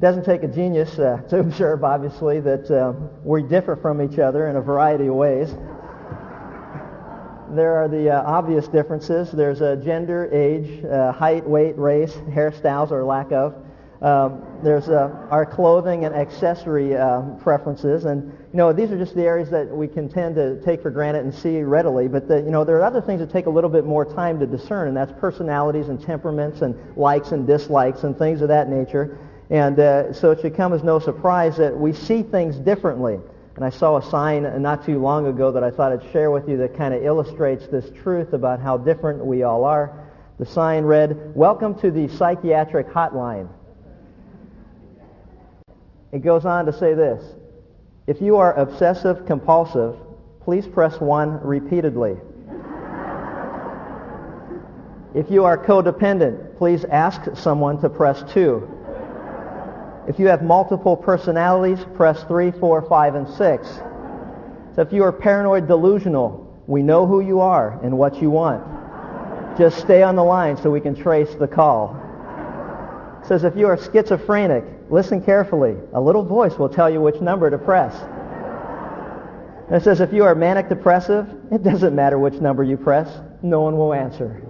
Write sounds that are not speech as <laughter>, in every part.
It doesn't take a genius uh, to observe, obviously, that uh, we differ from each other in a variety of ways. There are the uh, obvious differences. There's gender, age, uh, height, weight, race, hairstyles or lack of. Um, there's uh, our clothing and accessory uh, preferences, and you know these are just the areas that we can tend to take for granted and see readily. But the, you know there are other things that take a little bit more time to discern, and that's personalities and temperaments and likes and dislikes and things of that nature. And uh, so it should come as no surprise that we see things differently. And I saw a sign not too long ago that I thought I'd share with you that kind of illustrates this truth about how different we all are. The sign read, Welcome to the Psychiatric Hotline. It goes on to say this. If you are obsessive compulsive, please press 1 repeatedly. if you are codependent, please ask someone to press 2. If you have multiple personalities, press 3, 4, 5, and 6. So if you are paranoid delusional, we know who you are and what you want. Just stay on the line so we can trace the call. It says if you are schizophrenic, listen carefully. A little voice will tell you which number to press. And it says if you are manic depressive, it doesn't matter which number you press. No one will answer.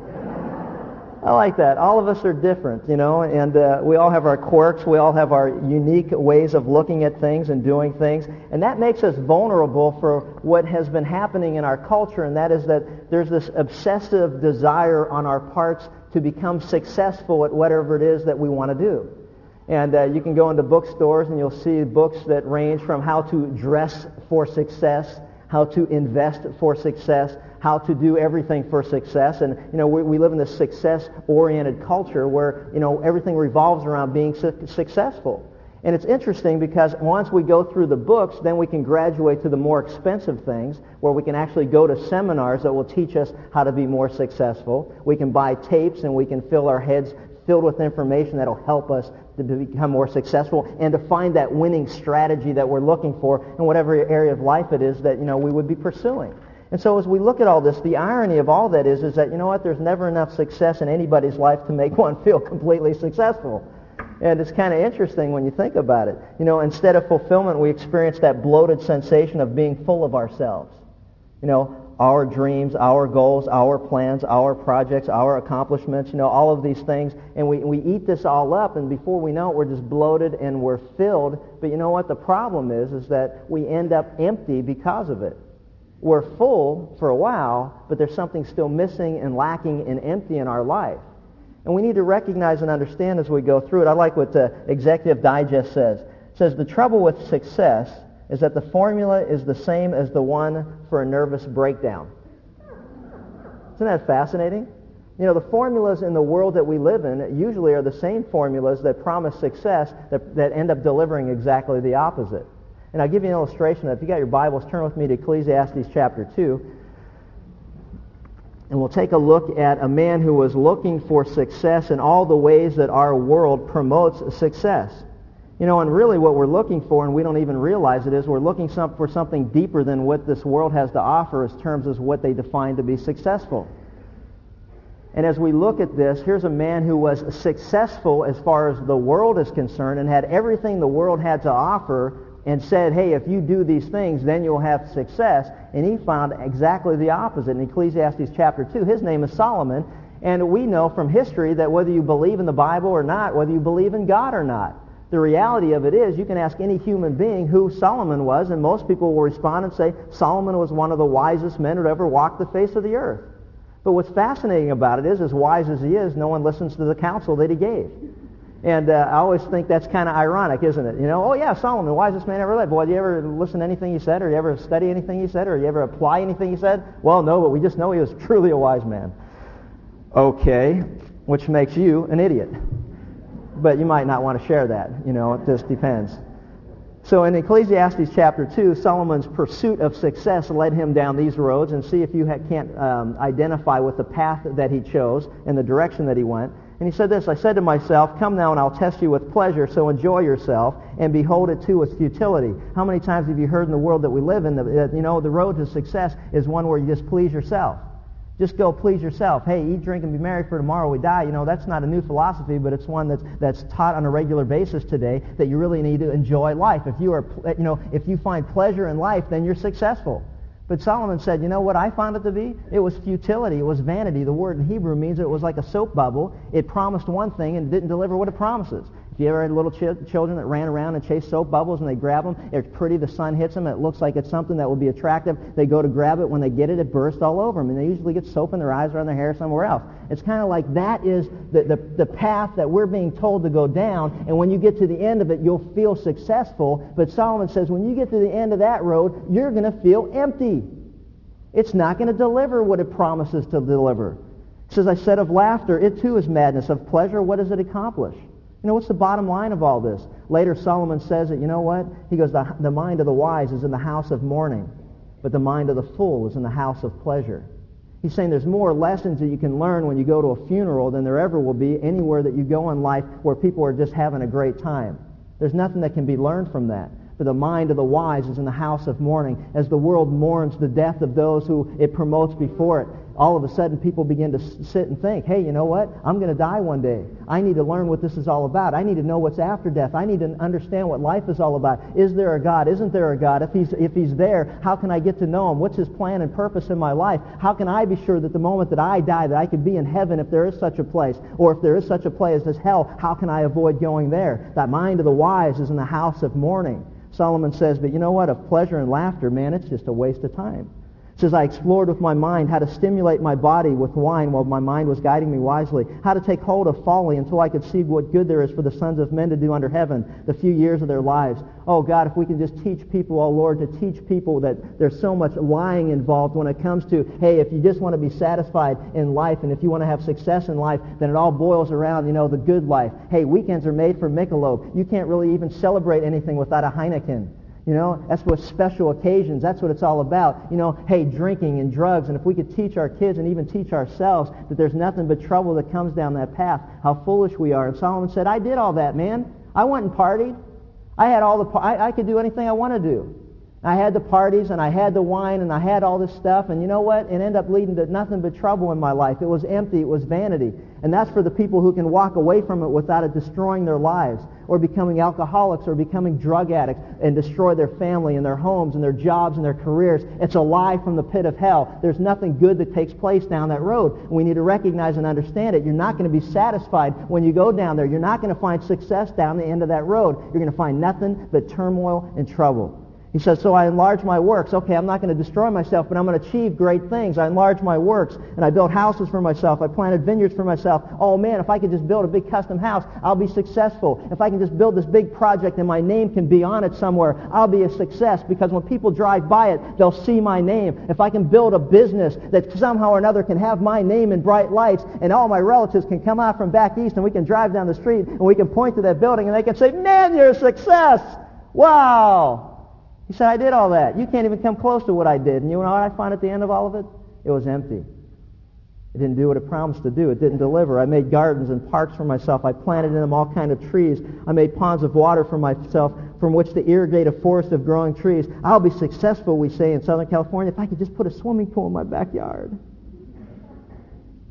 I like that. All of us are different, you know, and uh, we all have our quirks. We all have our unique ways of looking at things and doing things. And that makes us vulnerable for what has been happening in our culture, and that is that there's this obsessive desire on our parts to become successful at whatever it is that we want to do. And uh, you can go into bookstores and you'll see books that range from how to dress for success, how to invest for success, how to do everything for success. And, you know, we, we live in this success-oriented culture where, you know, everything revolves around being su- successful. And it's interesting because once we go through the books, then we can graduate to the more expensive things where we can actually go to seminars that will teach us how to be more successful. We can buy tapes and we can fill our heads filled with information that will help us to become more successful and to find that winning strategy that we're looking for in whatever area of life it is that, you know, we would be pursuing. And so as we look at all this, the irony of all that is, is that, you know what, there's never enough success in anybody's life to make <laughs> one feel completely successful. And it's kind of interesting when you think about it. You know, instead of fulfillment, we experience that bloated sensation of being full of ourselves. You know, our dreams, our goals, our plans, our projects, our accomplishments, you know, all of these things. And we, we eat this all up, and before we know it, we're just bloated and we're filled. But you know what the problem is, is that we end up empty because of it we're full for a while, but there's something still missing and lacking and empty in our life. And we need to recognize and understand as we go through it. I like what the Executive Digest says. It says, the trouble with success is that the formula is the same as the one for a nervous breakdown. Isn't that fascinating? You know, the formulas in the world that we live in usually are the same formulas that promise success that, that end up delivering exactly the opposite. And I'll give you an illustration. If you got your Bibles, turn with me to Ecclesiastes chapter 2. And we'll take a look at a man who was looking for success in all the ways that our world promotes success. You know, and really what we're looking for, and we don't even realize it, is we're looking for something deeper than what this world has to offer as terms of what they define to be successful. And as we look at this, here's a man who was successful as far as the world is concerned and had everything the world had to offer and said, hey, if you do these things, then you'll have success. And he found exactly the opposite. In Ecclesiastes chapter 2, his name is Solomon. And we know from history that whether you believe in the Bible or not, whether you believe in God or not, the reality of it is you can ask any human being who Solomon was, and most people will respond and say, Solomon was one of the wisest men who ever walked the face of the earth. But what's fascinating about it is, as wise as he is, no one listens to the counsel that he gave. And uh, I always think that's kind of ironic, isn't it? You know, oh yeah, Solomon, the wisest man ever lived. Boy, do you ever listen to anything he said, or you ever study anything he said, or you ever apply anything he said? Well, no, but we just know he was <laughs> truly a wise man. Okay, which makes you an idiot. But you might not want to share that. You know, it just depends. So in Ecclesiastes chapter 2, Solomon's pursuit of success led him down these roads, and see if you can't um, identify with the path that he chose and the direction that he went. And he said this, I said to myself, come now and I'll test you with pleasure, so enjoy yourself and behold it too with futility. How many times have you heard in the world that we live in that, you know, the road to success is one where you just please yourself? Just go please yourself. Hey, eat, drink, and be merry for tomorrow we die. You know, that's not a new philosophy, but it's one that's, that's taught on a regular basis today that you really need to enjoy life. If you are, you know, if you find pleasure in life, then you're successful. But Solomon said, you know what I found it to be? It was futility. It was vanity. The word in Hebrew means it was like a soap bubble. It promised one thing and didn't deliver what it promises. You ever had little ch- children that ran around and chased soap bubbles and they grab them, it's pretty, the sun hits them, it looks like it's something that will be attractive. They go to grab it. When they get it, it bursts all over them. And they usually get soap in their eyes or on their hair somewhere else. It's kind of like that is the, the, the path that we're being told to go down. And when you get to the end of it, you'll feel successful. But Solomon says when you get to the end of that road, you're going to feel empty. It's not going to deliver what it promises to deliver. It says, I said of laughter, it too is madness. Of pleasure, what does it accomplish? You know, what's the bottom line of all this? Later, Solomon says that, you know what? He goes, the, the mind of the wise is in the house of mourning, but the mind of the fool is in the house of pleasure. He's saying there's more lessons that you can learn when you go to a funeral than there ever will be anywhere that you go in life where people are just having a great time. There's nothing that can be learned from that. For the mind of the wise is in the house of mourning. As the world mourns the death of those who it promotes before it, all of a sudden people begin to sit and think, hey, you know what? I'm going to die one day. I need to learn what this is all about. I need to know what's after death. I need to understand what life is all about. Is there a God? Isn't there a God? If he's, if he's there, how can I get to know him? What's his plan and purpose in my life? How can I be sure that the moment that I die that I could be in heaven if there is such a place? Or if there is such a place as hell, how can I avoid going there? That mind of the wise is in the house of mourning. Solomon says, but you know what? Of pleasure and laughter, man, it's just a waste of time says, I explored with my mind how to stimulate my body with wine while my mind was guiding me wisely, how to take hold of folly until I could see what good there is for the sons of men to do under heaven, the few years of their lives. Oh, God, if we can just teach people, oh, Lord, to teach people that there's so much lying involved when it comes to, hey, if you just want to be satisfied in life and if you want to have success in life, then it all boils around, you know, the good life. Hey, weekends are made for Michelob. You can't really even celebrate anything without a Heineken. You know, that's what special occasions, that's what it's all about. You know, hey, drinking and drugs. And if we could teach our kids and even teach ourselves that there's nothing but trouble that comes down that path, how foolish we are. And Solomon said, I did all that, man. I went and partied. I had all the, I, I could do anything I want to do. I had the parties and I had the wine and I had all this stuff and you know what? It ended up leading to nothing but trouble in my life. It was empty. It was vanity. And that's for the people who can walk away from it without it destroying their lives or becoming alcoholics or becoming drug addicts and destroy their family and their homes and their jobs and their careers. It's a lie from the pit of hell. There's nothing good that takes place down that road. We need to recognize and understand it. You're not going to be satisfied when you go down there. You're not going to find success down the end of that road. You're going to find nothing but turmoil and trouble. He says, so I enlarge my works. Okay, I'm not going to destroy myself, but I'm going to achieve great things. I enlarge my works, and I built houses for myself. I planted vineyards for myself. Oh man, if I could just build a big custom house, I'll be successful. If I can just build this big project and my name can be on it somewhere, I'll be a success because when people drive by it, they'll see my name. If I can build a business that somehow or another can have my name in bright lights and all my relatives can come out from back east and we can drive down the street and we can point to that building and they can say, man, you're a success. Wow. He said, I did all that. You can't even come close to what I did. And you know what I find at the end of all of it? It was empty. It didn't do what it promised to do. It didn't deliver. I made gardens and parks for myself. I planted in them all kind of trees. I made ponds of water for myself from which to irrigate a forest of growing trees. I'll be successful, we say in Southern California, if I could just put a swimming pool in my backyard.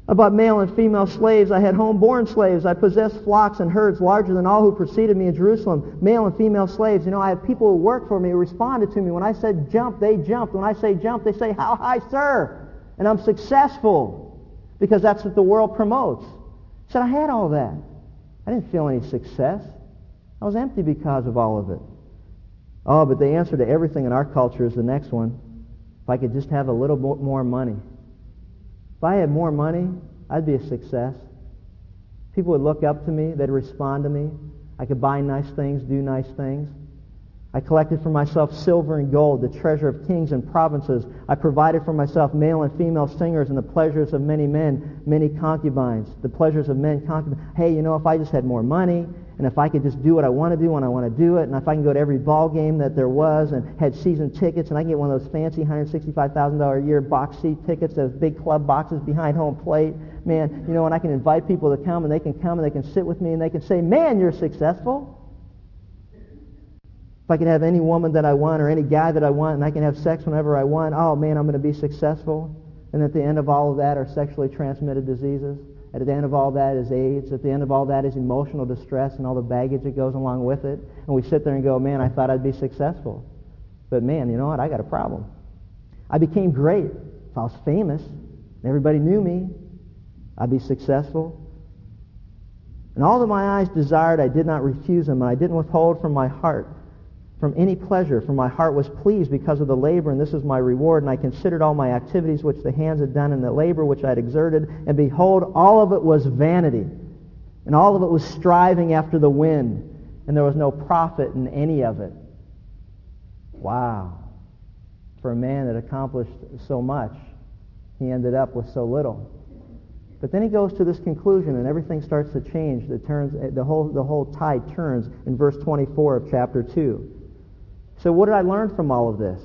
I bought male and female slaves. I had home-born slaves. I possessed flocks and herds larger than all who preceded me in Jerusalem. Male and female slaves. You know, I have people who work for me who responded to me. When I said jump, they jumped. When I say jump, they say, how high, sir? And I'm successful because that's what the world promotes. I said, I had all that. I didn't feel any success. I was empty because of all of it. Oh, but the answer to everything in our culture is the next one. If I could just have a little more money. If I had more money, I'd be a success. People would look up to me. They'd respond to me. I could buy nice things, do nice things. I collected for myself silver and gold, the treasure of kings and provinces. I provided for myself male and female singers and the pleasures of many men, many concubines, the pleasures of men concubines. Hey, you know, if I just had more money, and if I could just do what I want to do when I want to do it, and if I can go to every ball game that there was and had season tickets, and I get one of those fancy $165,000 a year box seat tickets, those big club boxes behind home plate, man, you know, and I can invite people to come, and they can come, and they can sit with me, and they can say, man, you're successful. If I can have any woman that I want or any guy that I want, and I can have sex whenever I want, oh, man, I'm going to be successful. And at the end of all of that are sexually transmitted diseases. At the end of all that is AIDS. At the end of all that is emotional distress and all the baggage that goes along with it. And we sit there and go, man, I thought I'd be successful. But man, you know what? I got a problem. I became great. If I was famous, everybody knew me, I'd be successful. And all that my eyes desired, I did not refuse them, and I didn't withhold from my heart from any pleasure, for my heart was pleased because of the labor, and this is my reward. And I considered all my activities which the hands had done, and the labor which I had exerted, and behold, all of it was vanity, and all of it was striving after the wind, and there was no profit in any of it. Wow. For a man that accomplished so much, he ended up with so little. But then he goes to this conclusion, and everything starts to change. It turns, the, whole, the whole tide turns in verse 24 of chapter 2. So what did I learn from all of this?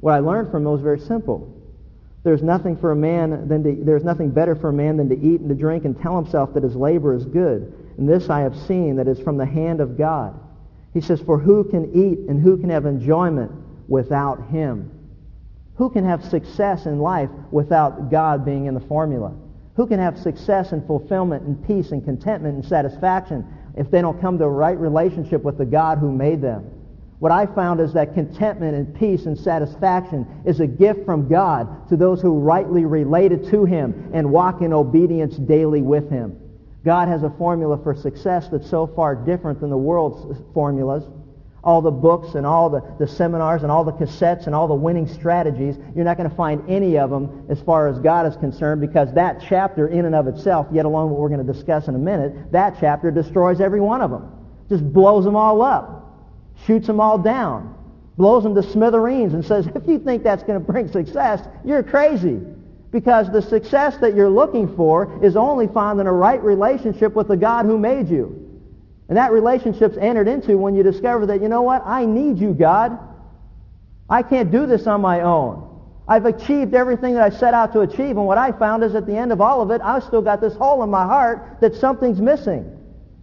What I learned from it was very simple. There's nothing for a man than to, there's nothing better for a man than to eat and to drink and tell himself that his labor is good. And this I have seen that is from the hand of God. He says, For who can eat and who can have enjoyment without him? Who can have success in life without God being in the formula? Who can have success and fulfillment and peace and contentment and satisfaction if they don't come to a right relationship with the God who made them? What I found is that contentment and peace and satisfaction is a gift from God to those who rightly related to Him and walk in obedience daily with Him. God has a formula for success that's so far different than the world's formulas. All the books and all the, the seminars and all the cassettes and all the winning strategies, you're not going to find any of them as far as God is concerned because that chapter in and of itself, yet alone what we're going to discuss in a minute, that chapter destroys every one of them. Just blows them all up shoots them all down, blows them to smithereens, and says, if you think that's going to bring success, you're crazy. Because the success that you're looking for is only found in a right relationship with the God who made you. And that relationship's entered into when you discover that, you know what, I need you, God. I can't do this on my own. I've achieved everything that I set out to achieve, and what I found is at the end of all of it, I've still got this hole in my heart that something's missing.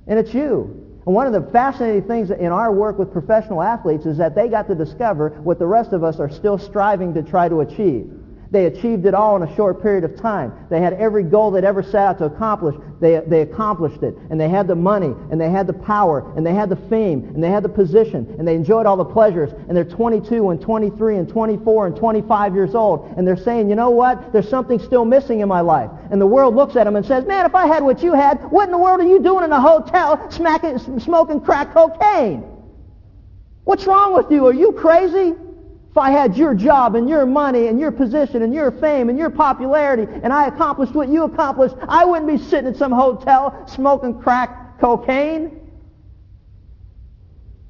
And it's you. And one of the fascinating things in our work with professional athletes is that they got to discover what the rest of us are still striving to try to achieve. They achieved it all in a short period of time. They had every goal they'd ever set out to accomplish. They, they accomplished it. And they had the money, and they had the power, and they had the fame, and they had the position, and they enjoyed all the pleasures. And they're 22 and 23 and 24 and 25 years old. And they're saying, you know what? There's something still missing in my life. And the world looks at them and says, man, if I had what you had, what in the world are you doing in a hotel smacking, smoking crack cocaine? What's wrong with you? Are you crazy? If I had your job and your money and your position and your fame and your popularity and I accomplished what you accomplished, I wouldn't be sitting in some hotel smoking crack cocaine.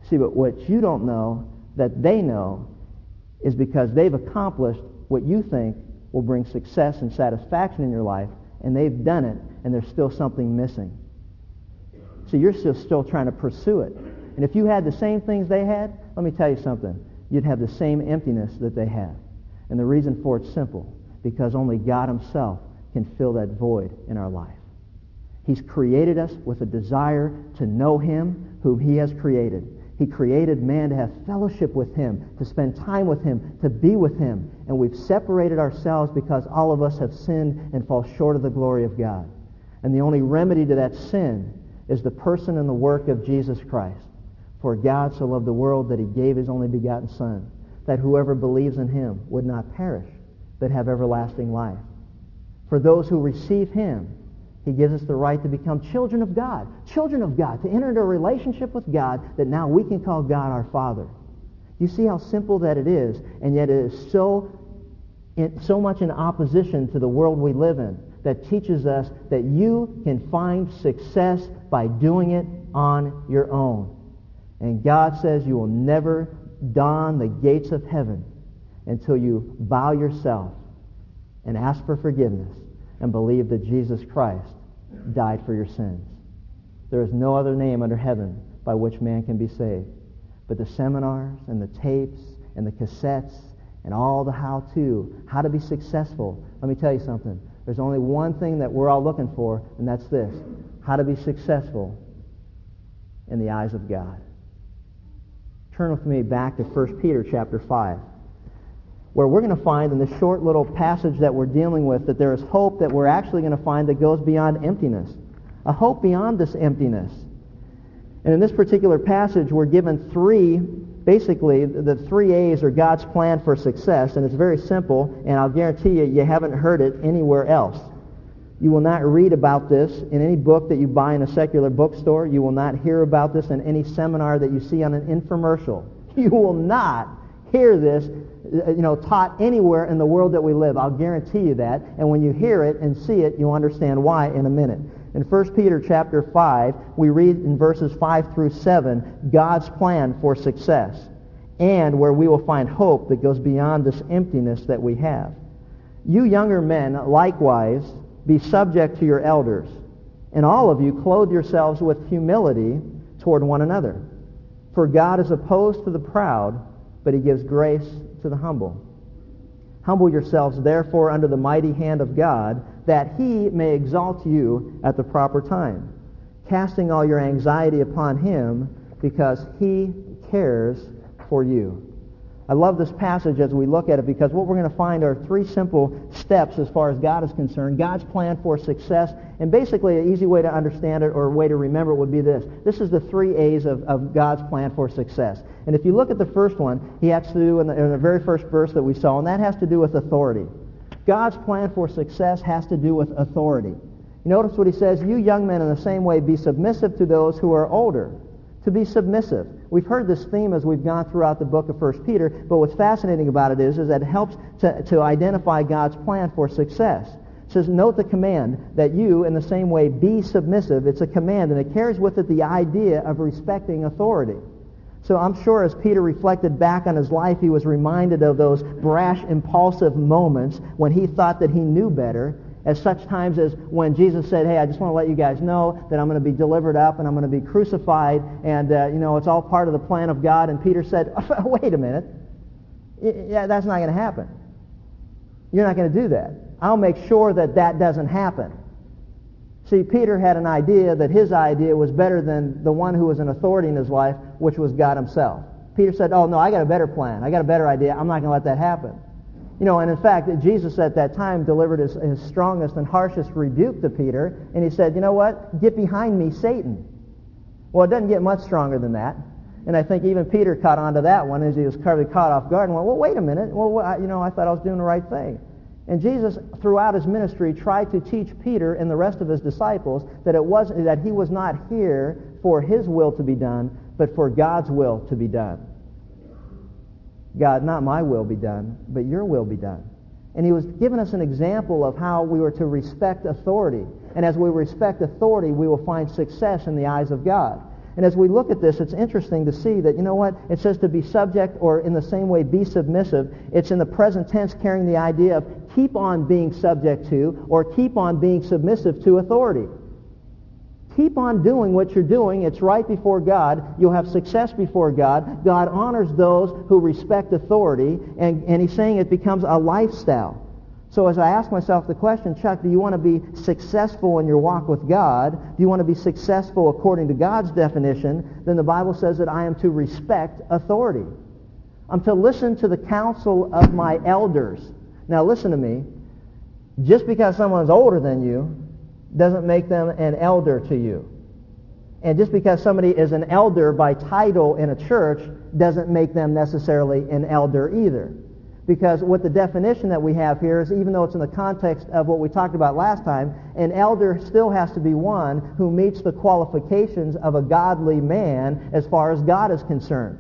See, but what you don't know that they know is because they've accomplished what you think will bring success and satisfaction in your life, and they've done it, and there's still something missing. So you're still, still trying to pursue it. And if you had the same things they had, let me tell you something you'd have the same emptiness that they have. And the reason for it's simple, because only God himself can fill that void in our life. He's created us with a desire to know him whom he has created. He created man to have fellowship with him, to spend time with him, to be with him. And we've separated ourselves because all of us have sinned and fall short of the glory of God. And the only remedy to that sin is the person and the work of Jesus Christ. For God so loved the world that he gave his only begotten Son, that whoever believes in him would not perish, but have everlasting life. For those who receive him, he gives us the right to become children of God, children of God, to enter into a relationship with God that now we can call God our Father. You see how simple that it is, and yet it is so, so much in opposition to the world we live in that teaches us that you can find success by doing it on your own. And God says you will never don the gates of heaven until you bow yourself and ask for forgiveness and believe that Jesus Christ died for your sins. There is no other name under heaven by which man can be saved. But the seminars and the tapes and the cassettes and all the how-to, how to be successful. Let me tell you something. There's only one thing that we're all looking for, and that's this. How to be successful in the eyes of God. Turn with me back to 1 Peter chapter 5. where we're going to find in this short little passage that we're dealing with that there is hope that we're actually going to find that goes beyond emptiness. A hope beyond this emptiness. And in this particular passage, we're given three, basically, the three A's are God's plan for success, and it's very simple, and I'll guarantee you, you haven't heard it anywhere else. You will not read about this in any book that you buy in a secular bookstore. You will not hear about this in any seminar that you see on an infomercial. <laughs> You will not hear this uh, you know, taught anywhere in the world that we live. I'll guarantee you that. And when you hear it and see it, you'll understand why in a minute. In 1 Peter chapter 5, we read in verses 5 through 7 God's plan for success and where we will find hope that goes beyond this emptiness that we have. You younger men, likewise, be subject to your elders, and all of you clothe yourselves with humility toward one another. For God is opposed to the proud, but he gives grace to the humble. Humble yourselves, therefore, under the mighty hand of God, that he may exalt you at the proper time, casting all your anxiety upon him, because he cares for you. I love this passage as we look at it because what we're going to find are three simple steps as far as God is concerned. God's plan for success. And basically an easy way to understand it or a way to remember it would be this. This is the three A's of, of God's plan for success. And if you look at the first one, he has to do in the, in the very first verse that we saw, and that has to do with authority. God's plan for success has to do with authority. Notice what he says, you young men in the same way be submissive to those who are older to be submissive. We've heard this theme as we've gone throughout the book of 1 Peter, but what's fascinating about it is, is that it helps to, to identify God's plan for success. It says, note the command that you, in the same way, be submissive. It's a command, and it carries with it the idea of respecting authority. So I'm sure as Peter reflected back on his life, he was reminded of those brash, impulsive moments when he thought that he knew better as such times as when Jesus said, hey, I just want to let you guys know that I'm going to be delivered up and I'm going to be crucified and, uh, you know, it's all part of the plan of God. And Peter said, <laughs> wait a minute. Yeah, that's not going to happen. You're not going to do that. I'll make sure that that doesn't happen. See, Peter had an idea that his idea was better than the one who was an authority in his life, which was God himself. Peter said, oh, no, I got a better plan. I got a better idea. I'm not going to let that happen. You know, and in fact, Jesus at that time delivered his, his strongest and harshest rebuke to Peter, and he said, you know what? Get behind me, Satan. Well, it doesn't get much stronger than that. And I think even Peter caught on to that one as he was caught off guard and went, well, wait a minute. Well, you know, I thought I was doing the right thing. And Jesus, throughout his ministry, tried to teach Peter and the rest of his disciples that it wasn't that he was not here for his will to be done, but for God's will to be done. God, not my will be done, but your will be done. And he was giving us an example of how we were to respect authority. And as we respect authority, we will find success in the eyes of God. And as we look at this, it's interesting to see that, you know what, it says to be subject or in the same way be submissive. It's in the present tense carrying the idea of keep on being subject to or keep on being submissive to authority. Keep on doing what you're doing. It's right before God. You'll have success before God. God honors those who respect authority, and, and he's saying it becomes a lifestyle. So as I ask myself the question, Chuck, do you want to be successful in your walk with God? Do you want to be successful according to God's definition? Then the Bible says that I am to respect authority. I'm to listen to the counsel of my elders. Now listen to me. Just because someone's older than you doesn't make them an elder to you. And just because somebody is an elder by title in a church doesn't make them necessarily an elder either. Because what the definition that we have here is, even though it's in the context of what we talked about last time, an elder still has to be one who meets the qualifications of a godly man as far as God is concerned.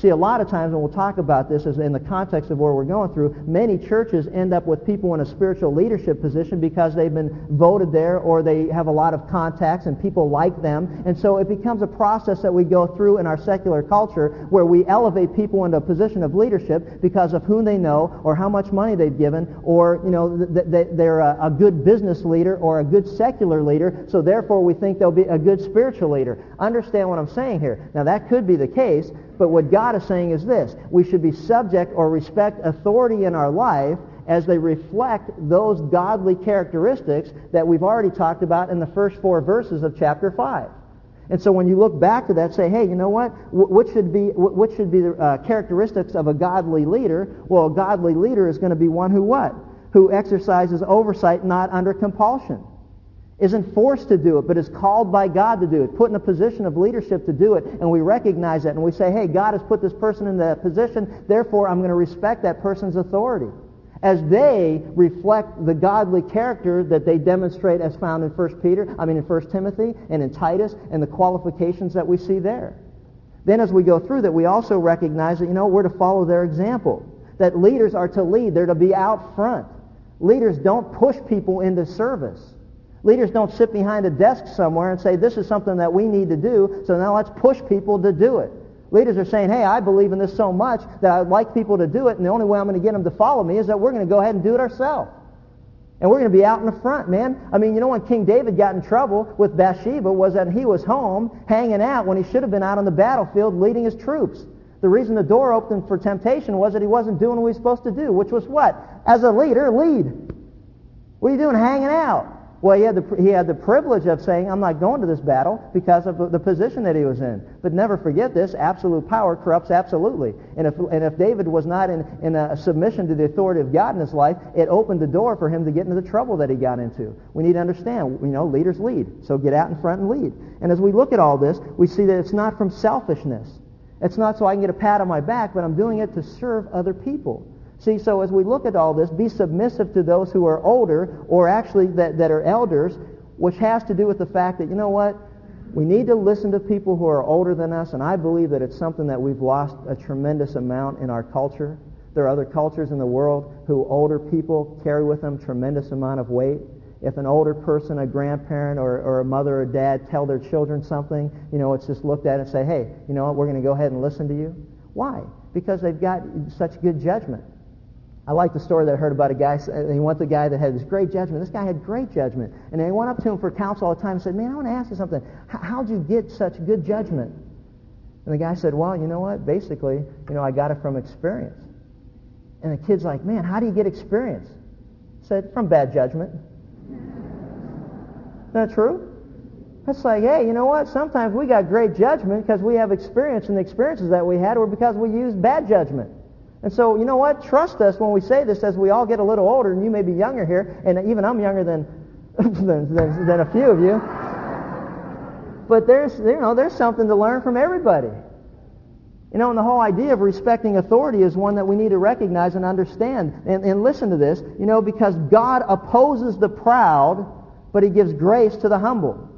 See, a lot of times, and we'll talk about this in the context of where we're going through, many churches end up with people in a spiritual leadership position because they've been voted there or they have a lot of contacts and people like them. And so it becomes a process that we go through in our secular culture where we elevate people into a position of leadership because of whom they know or how much money they've given or, you know, th- th- they're a, a good business leader or a good secular leader, so therefore we think they'll be a good spiritual leader. Understand what I'm saying here. Now that could be the case, but what God is saying is this. We should be subject or respect authority in our life as they reflect those godly characteristics that we've already talked about in the first four verses of chapter 5. And so when you look back to that, say, hey, you know what? What should be, what should be the uh, characteristics of a godly leader? Well, a godly leader is going to be one who what? Who exercises oversight not under compulsion. Isn't forced to do it, but is called by God to do it, put in a position of leadership to do it, and we recognize that, and we say, hey, God has put this person in that position, therefore I'm going to respect that person's authority as they reflect the godly character that they demonstrate as found in 1 Peter, I mean in 1 Timothy and in Titus and the qualifications that we see there. Then as we go through that, we also recognize that, you know, we're to follow their example. That leaders are to lead. They're to be out front. Leaders don't push people into service. Leaders don't sit behind a desk somewhere and say, this is something that we need to do, so now let's push people to do it. Leaders are saying, hey, I believe in this so much that I'd like people to do it, and the only way I'm going to get them to follow me is that we're going to go ahead and do it ourselves. And we're going to be out in the front, man. I mean, you know when King David got in trouble with Bathsheba was that he was home hanging out when he should have been out on the battlefield leading his troops. The reason the door opened for temptation was that he wasn't doing what he was supposed to do, which was what? As a leader, lead. What are you doing hanging out? Well, he had, the, he had the privilege of saying, I'm not going to this battle because of the position that he was in. But never forget this, absolute power corrupts absolutely. And if, and if David was not in, in a submission to the authority of God in his life, it opened the door for him to get into the trouble that he got into. We need to understand, you know, leaders lead. So get out in front and lead. And as we look at all this, we see that it's not from selfishness. It's not so I can get a pat on my back, but I'm doing it to serve other people. See, so as we look at all this, be submissive to those who are older or actually that, that are elders, which has to do with the fact that, you know what, we need to listen to people who are older than us, and I believe that it's something that we've lost a tremendous amount in our culture. There are other cultures in the world who older people carry with them tremendous amount of weight. If an older person, a grandparent or, or a mother or dad tell their children something, you know, it's just looked at and say, hey, you know what, we're going to go ahead and listen to you. Why? Because they've got such good judgment. I like the story that I heard about a guy. He went to a guy that had this great judgment. This guy had great judgment. And they went up to him for counsel all the time and said, man, I want to ask you something. How'd you get such good judgment? And the guy said, well, you know what? Basically, you know, I got it from experience. And the kid's like, man, how do you get experience? Said, from bad judgment. <laughs> Isn't that true? It's like, hey, you know what? Sometimes we got great judgment because we have experience, and the experiences that we had were because we used bad judgment. And so, you know what? Trust us when we say this as we all get a little older, and you may be younger here, and even I'm younger than, <laughs> than, than, than a few of you. But there's, you know, there's something to learn from everybody. You know, and the whole idea of respecting authority is one that we need to recognize and understand. And, and listen to this, you know, because God opposes the proud, but he gives grace to the humble.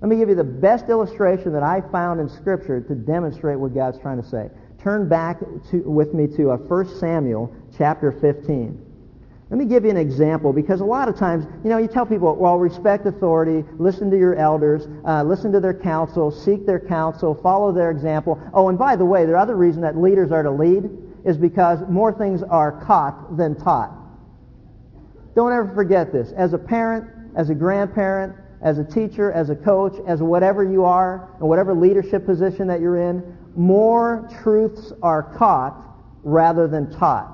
Let me give you the best illustration that I found in Scripture to demonstrate what God's trying to say turn back to, with me to uh, 1 Samuel chapter 15. Let me give you an example because a lot of times, you know, you tell people, well, respect authority, listen to your elders, uh, listen to their counsel, seek their counsel, follow their example. Oh, and by the way, the other reason that leaders are to lead is because more things are caught than taught. Don't ever forget this. As a parent, as a grandparent, as a teacher, as a coach, as whatever you are, and whatever leadership position that you're in, more truths are caught rather than taught.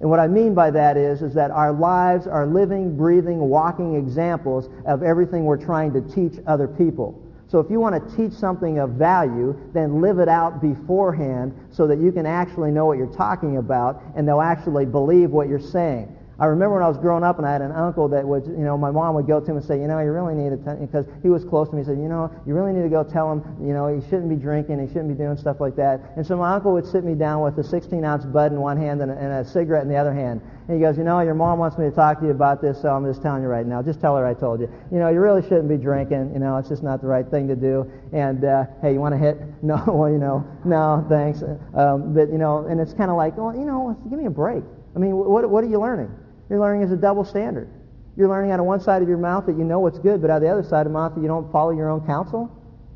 And what I mean by that is, is that our lives are living, breathing, walking examples of everything we're trying to teach other people. So if you want to teach something of value, then live it out beforehand so that you can actually know what you're talking about and they'll actually believe what you're saying. I remember when I was growing up and I had an uncle that would, you know, my mom would go to him and say, you know, you really need to, tell because he was close to me, he said, you know, you really need to go tell him, you know, he shouldn't be drinking, he shouldn't be doing stuff like that. And so my uncle would sit me down with a 16-ounce bud in one hand and a, and a cigarette in the other hand. And he goes, you know, your mom wants me to talk to you about this, so I'm just telling you right now. Just tell her I told you. You know, you really shouldn't be drinking. You know, it's just not the right thing to do. And, uh, hey, you want to hit? <laughs> No, well, you know, no, thanks. Um, but, you know, and it's kind of like, well, you know, give me a break. I mean, what, what are you learning? You're learning is a double standard. You're learning out of one side of your mouth that you know what's good, but out of the other side of mouth that you don't follow your own counsel.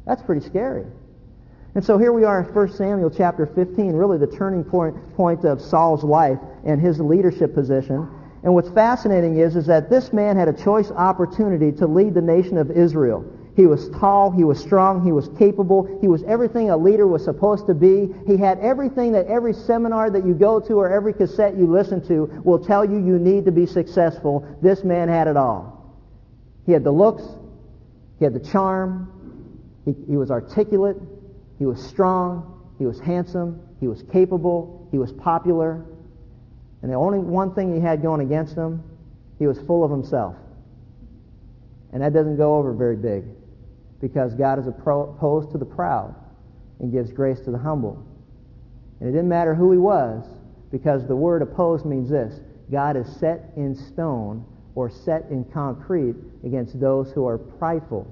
That's pretty scary. And so here we are in 1 Samuel chapter 15, really the turning point, point of Saul's life and his leadership position. And what's fascinating is, is that this man had a choice opportunity to lead the nation of Israel. He was tall, he was strong, he was capable, he was everything a leader was supposed to be. He had everything that every seminar that you go to or every cassette you listen to will tell you you need to be successful. This man had it all. He had the looks, he had the charm, He, he was articulate. He was strong. He was handsome. He was capable. He was popular. And the only one thing he had going against him, he was full of himself. And that doesn't go over very big because God is opposed to the proud and gives grace to the humble. And it didn't matter who he was because the word opposed means this. God is set in stone or set in concrete against those who are prideful.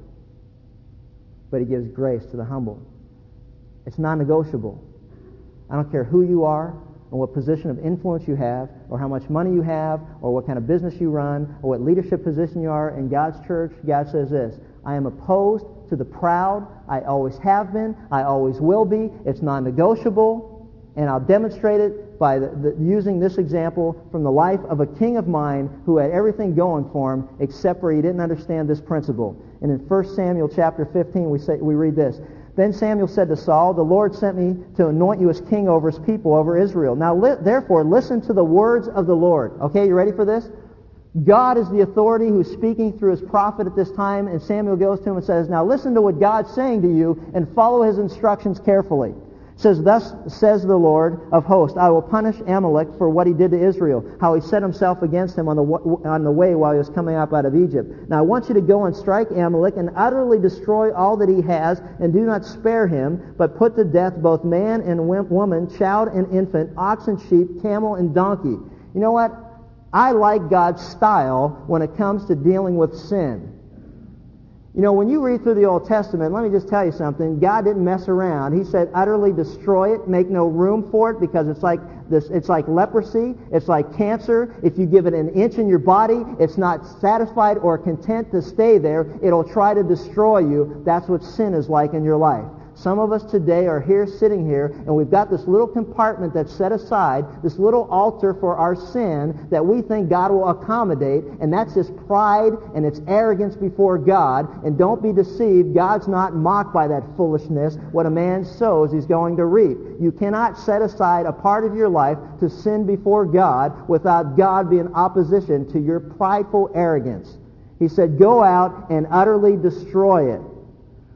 But he gives grace to the humble. It's non-negotiable. I don't care who you are, or what position of influence you have, or how much money you have, or what kind of business you run, or what leadership position you are in God's church, God says this, I am opposed to the proud. I always have been. I always will be. It's non-negotiable. And I'll demonstrate it by the, the, using this example from the life of a king of mine who had everything going for him except for he didn't understand this principle. And in 1 Samuel chapter 15, we, say, we read this. Then Samuel said to Saul, The Lord sent me to anoint you as king over his people, over Israel. Now, li- therefore, listen to the words of the Lord. Okay, you ready for this? God is the authority who's speaking through his prophet at this time, and Samuel goes to him and says, Now listen to what God's saying to you and follow his instructions carefully says, Thus says the Lord of hosts, I will punish Amalek for what he did to Israel, how he set himself against him on the, on the way while he was coming up out of Egypt. Now I want you to go and strike Amalek and utterly destroy all that he has, and do not spare him, but put to death both man and woman, child and infant, ox and sheep, camel and donkey. You know what? I like God's style when it comes to dealing with sin. You know, when you read through the Old Testament, let me just tell you something. God didn't mess around. He said, utterly destroy it, make no room for it, because it's like this, it's like leprosy, it's like cancer. If you give it an inch in your body, it's not satisfied or content to stay there. It'll try to destroy you. That's what sin is like in your life. Some of us today are here sitting here and we've got this little compartment that's set aside, this little altar for our sin that we think God will accommodate and that's just pride and it's arrogance before God. And don't be deceived. God's not mocked by that foolishness. What a man sows, he's going to reap. You cannot set aside a part of your life to sin before God without God being opposition to your prideful arrogance. He said, go out and utterly destroy it.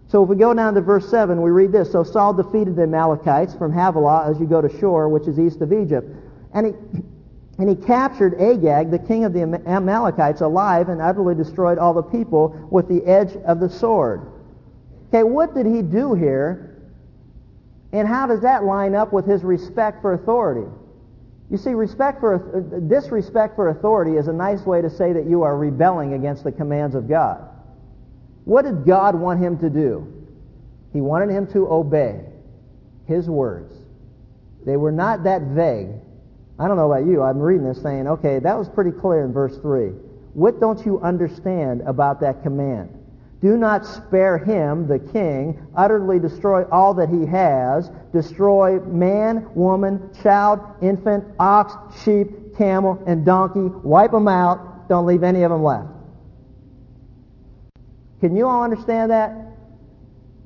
So if we go down to verse 7, we read this. So Saul defeated the Amalekites from Havilah as you go to Shur, which is east of Egypt. And he, <clears throat> and he captured Agag, the king of the Amalekites, alive and utterly destroyed all the people with the edge of the sword. Okay, what did he do here? And how does that line up with his respect for authority? You see, respect for, disrespect for authority is a nice way to say that you are rebelling against the commands of God. What did God want him to do? He wanted him to obey his words. They were not that vague. I don't know about you. I'm reading this saying, okay, that was pretty clear in verse 3. What don't you understand about that command? Do not spare him, the king, utterly destroy all that he has, destroy man, woman, child, infant, ox, sheep, camel, and donkey, wipe them out, don't leave any of them left. Can you all understand that?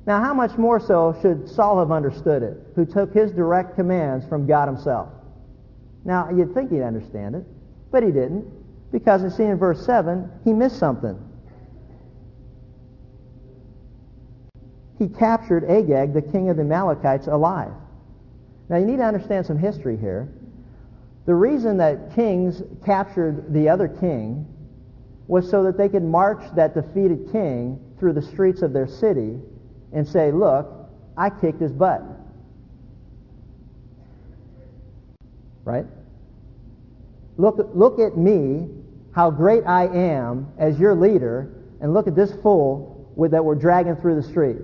Now, how much more so should Saul have understood it, who took his direct commands from God himself? Now, you'd think he'd understand it, but he didn't, because you see in verse 7, he missed something. He captured Agag, the king of the Amalekites, alive. Now, you need to understand some history here. The reason that kings captured the other king was so that they could march that defeated king through the streets of their city and say, look, I kicked his butt. Right? Look, look at me, how great I am as your leader, and look at this fool with, that we're dragging through the street.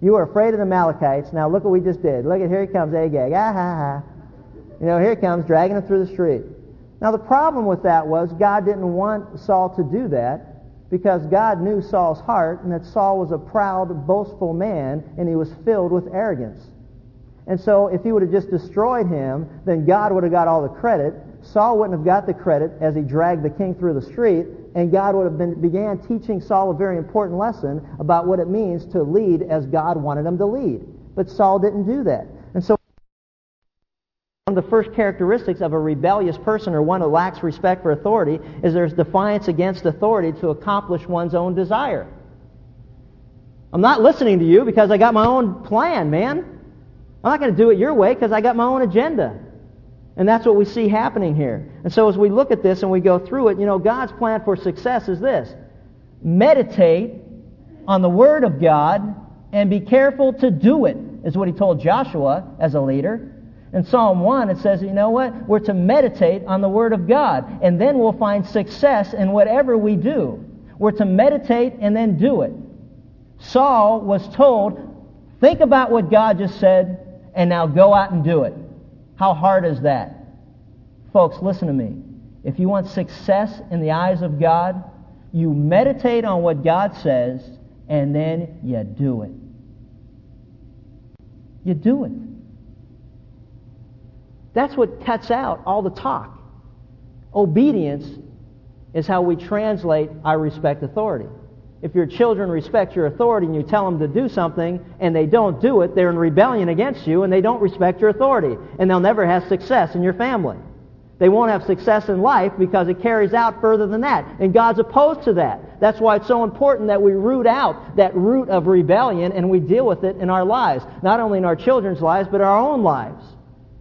You were afraid of the Amalekites. Now look what we just did. Look at here he comes Agag. Ah ha ha. You know, here he comes dragging him through the street. Now the problem with that was God didn't want Saul to do that because God knew Saul's heart and that Saul was a proud, boastful man and he was filled with arrogance. And so if he would have just destroyed him, then God would have got all the credit. Saul wouldn't have got the credit as he dragged the king through the street, and God would have been, began teaching Saul a very important lesson about what it means to lead as God wanted him to lead. But Saul didn't do that. One of the first characteristics of a rebellious person or one who lacks respect for authority is there's defiance against authority to accomplish one's own desire. I'm not listening to you because I got my own plan, man. I'm not going to do it your way because I got my own agenda. And that's what we see happening here. And so as we look at this and we go through it, you know, God's plan for success is this. Meditate on the Word of God and be careful to do it, is what he told Joshua as a leader. In Psalm 1, it says, you know what? We're to meditate on the Word of God, and then we'll find success in whatever we do. We're to meditate and then do it. Saul was told, think about what God just said, and now go out and do it. How hard is that? Folks, listen to me. If you want success in the eyes of God, you meditate on what God says, and then you do it. You do it. That's what cuts out all the talk. Obedience is how we translate I respect authority. If your children respect your authority and you tell them to do something and they don't do it, they're in rebellion against you and they don't respect your authority. And they'll never have success in your family. They won't have success in life because it carries out further than that. And God's opposed to that. That's why it's so important that we root out that root of rebellion and we deal with it in our lives. Not only in our children's lives, but our own lives.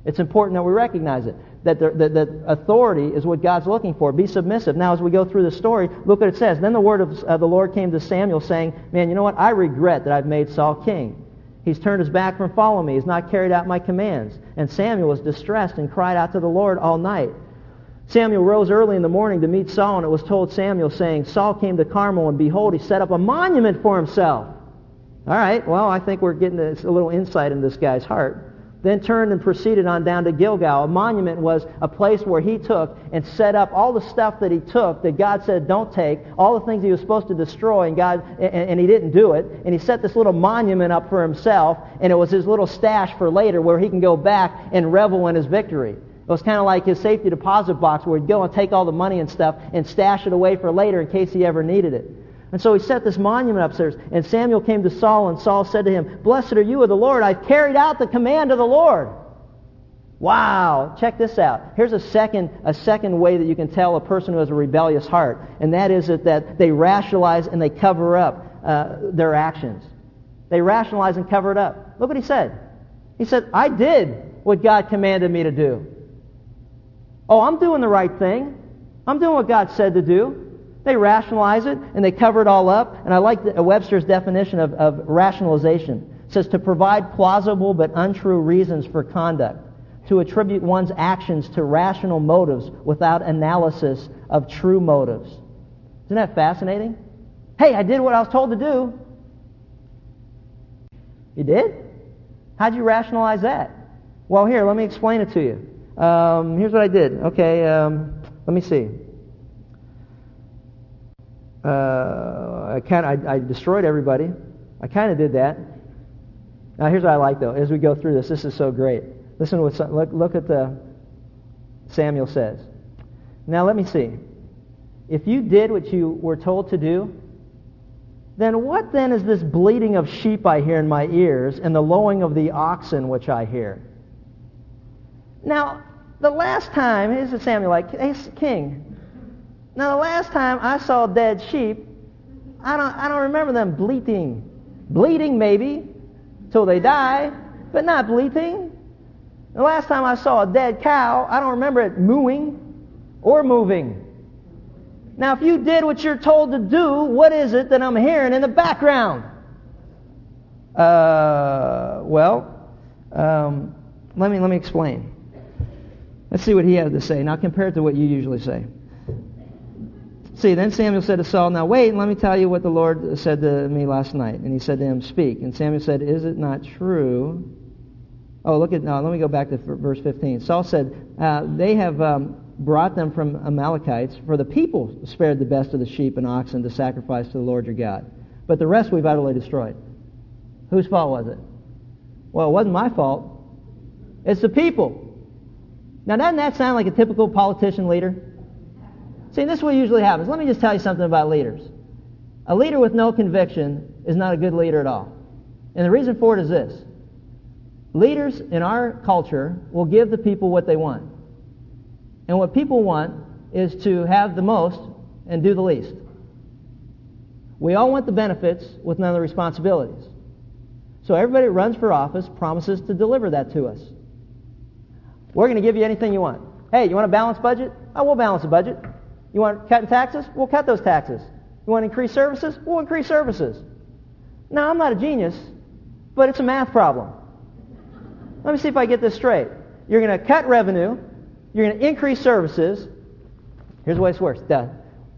It's important that we recognize it. That, the, authority is what God's looking for. Be submissive. Now, as we go through the story, look what it says. Then the word of uh, the Lord came to Samuel saying, Man, you know what? I regret that I've made Saul king. He's turned his back from following me. He's not carried out my commands. And Samuel was distressed and cried out to the Lord all night. Samuel rose early in the morning to meet Saul, and it was told Samuel, saying, Saul came to Carmel, and behold, he set up a monument for himself. All right, well, I think we're getting a little insight in this guy's heart then turned and proceeded on down to Gilgal. A monument was a place where he took and set up all the stuff that he took that God said don't take, all the things he was supposed to destroy, and God and, and, he didn't do it. And he set this little monument up for himself, and it was his little stash for later where he can go back and revel in his victory. It was kind of like his safety deposit box where he'd go and take all the money and stuff and stash it away for later in case he ever needed it. And so he set this monument upstairs. And Samuel came to Saul, and Saul said to him, Blessed are you of the Lord. I've carried out the command of the Lord. Wow. Check this out. Here's a second, a second way that you can tell a person who has a rebellious heart. And that is that, that they rationalize and they cover up uh, their actions. They rationalize and cover it up. Look what he said. He said, I did what God commanded me to do. Oh, I'm doing the right thing. I'm doing what God said to do. They rationalize it and they cover it all up. And I like the, Webster's definition of, of rationalization. It says to provide plausible but untrue reasons for conduct, to attribute one's actions to rational motives without analysis of true motives. Isn't that fascinating? Hey, I did what I was told to do. You did? How'd you rationalize that? Well, here, let me explain it to you. Um, here's what I did. Okay, um, let me see uh, I kind I, I destroyed everybody. I kind of did that. Now here's what I like though. As we go through this, this is so great. Listen what look, look at the Samuel says. Now let me see. If you did what you were told to do, then what then is this bleating of sheep I hear in my ears and the lowing of the oxen which I hear? Now, the last time, here's Samuel like, hey, king, now, the last time I saw dead sheep, I don't, I don't remember them bleating. Bleating, maybe, till they die, but not bleating. The last time I saw a dead cow, I don't remember it mooing or moving. Now, if you did what you're told to do, what is it that I'm hearing in the background? Uh, well, um, let me let me explain. Let's see what he had to say. Now, compare it to what you usually say. See, then Samuel said to Saul, Now wait, and let me tell you what the Lord said to me last night. And he said to him, Speak. And Samuel said, Is it not true? Oh, look at, now let me go back to verse 15. Saul said, uh, They have um, brought them from Amalekites, for the people spared the best of the sheep and oxen to sacrifice to the Lord your God. But the rest we've utterly destroyed. Whose fault was it? Well, it wasn't my fault. It's the people. Now, doesn't that sound like a typical politician leader? See, this is what usually happens. Let me just tell you something about leaders. A leader with no conviction is not a good leader at all. And the reason for it is this. Leaders in our culture will give the people what they want. And what people want is to have the most and do the least. We all want the benefits with none of the responsibilities. So everybody that runs for office promises to deliver that to us. We're going to give you anything you want. Hey, you want a balanced budget? Oh, we'll balance the budget. You want cutting taxes? We'll cut those taxes. You want to increase services? We'll increase services. Now, I'm not a genius, but it's a math problem. Let me see if I get this straight. You're going to cut revenue. You're going to increase services. Here's way this works. Duh.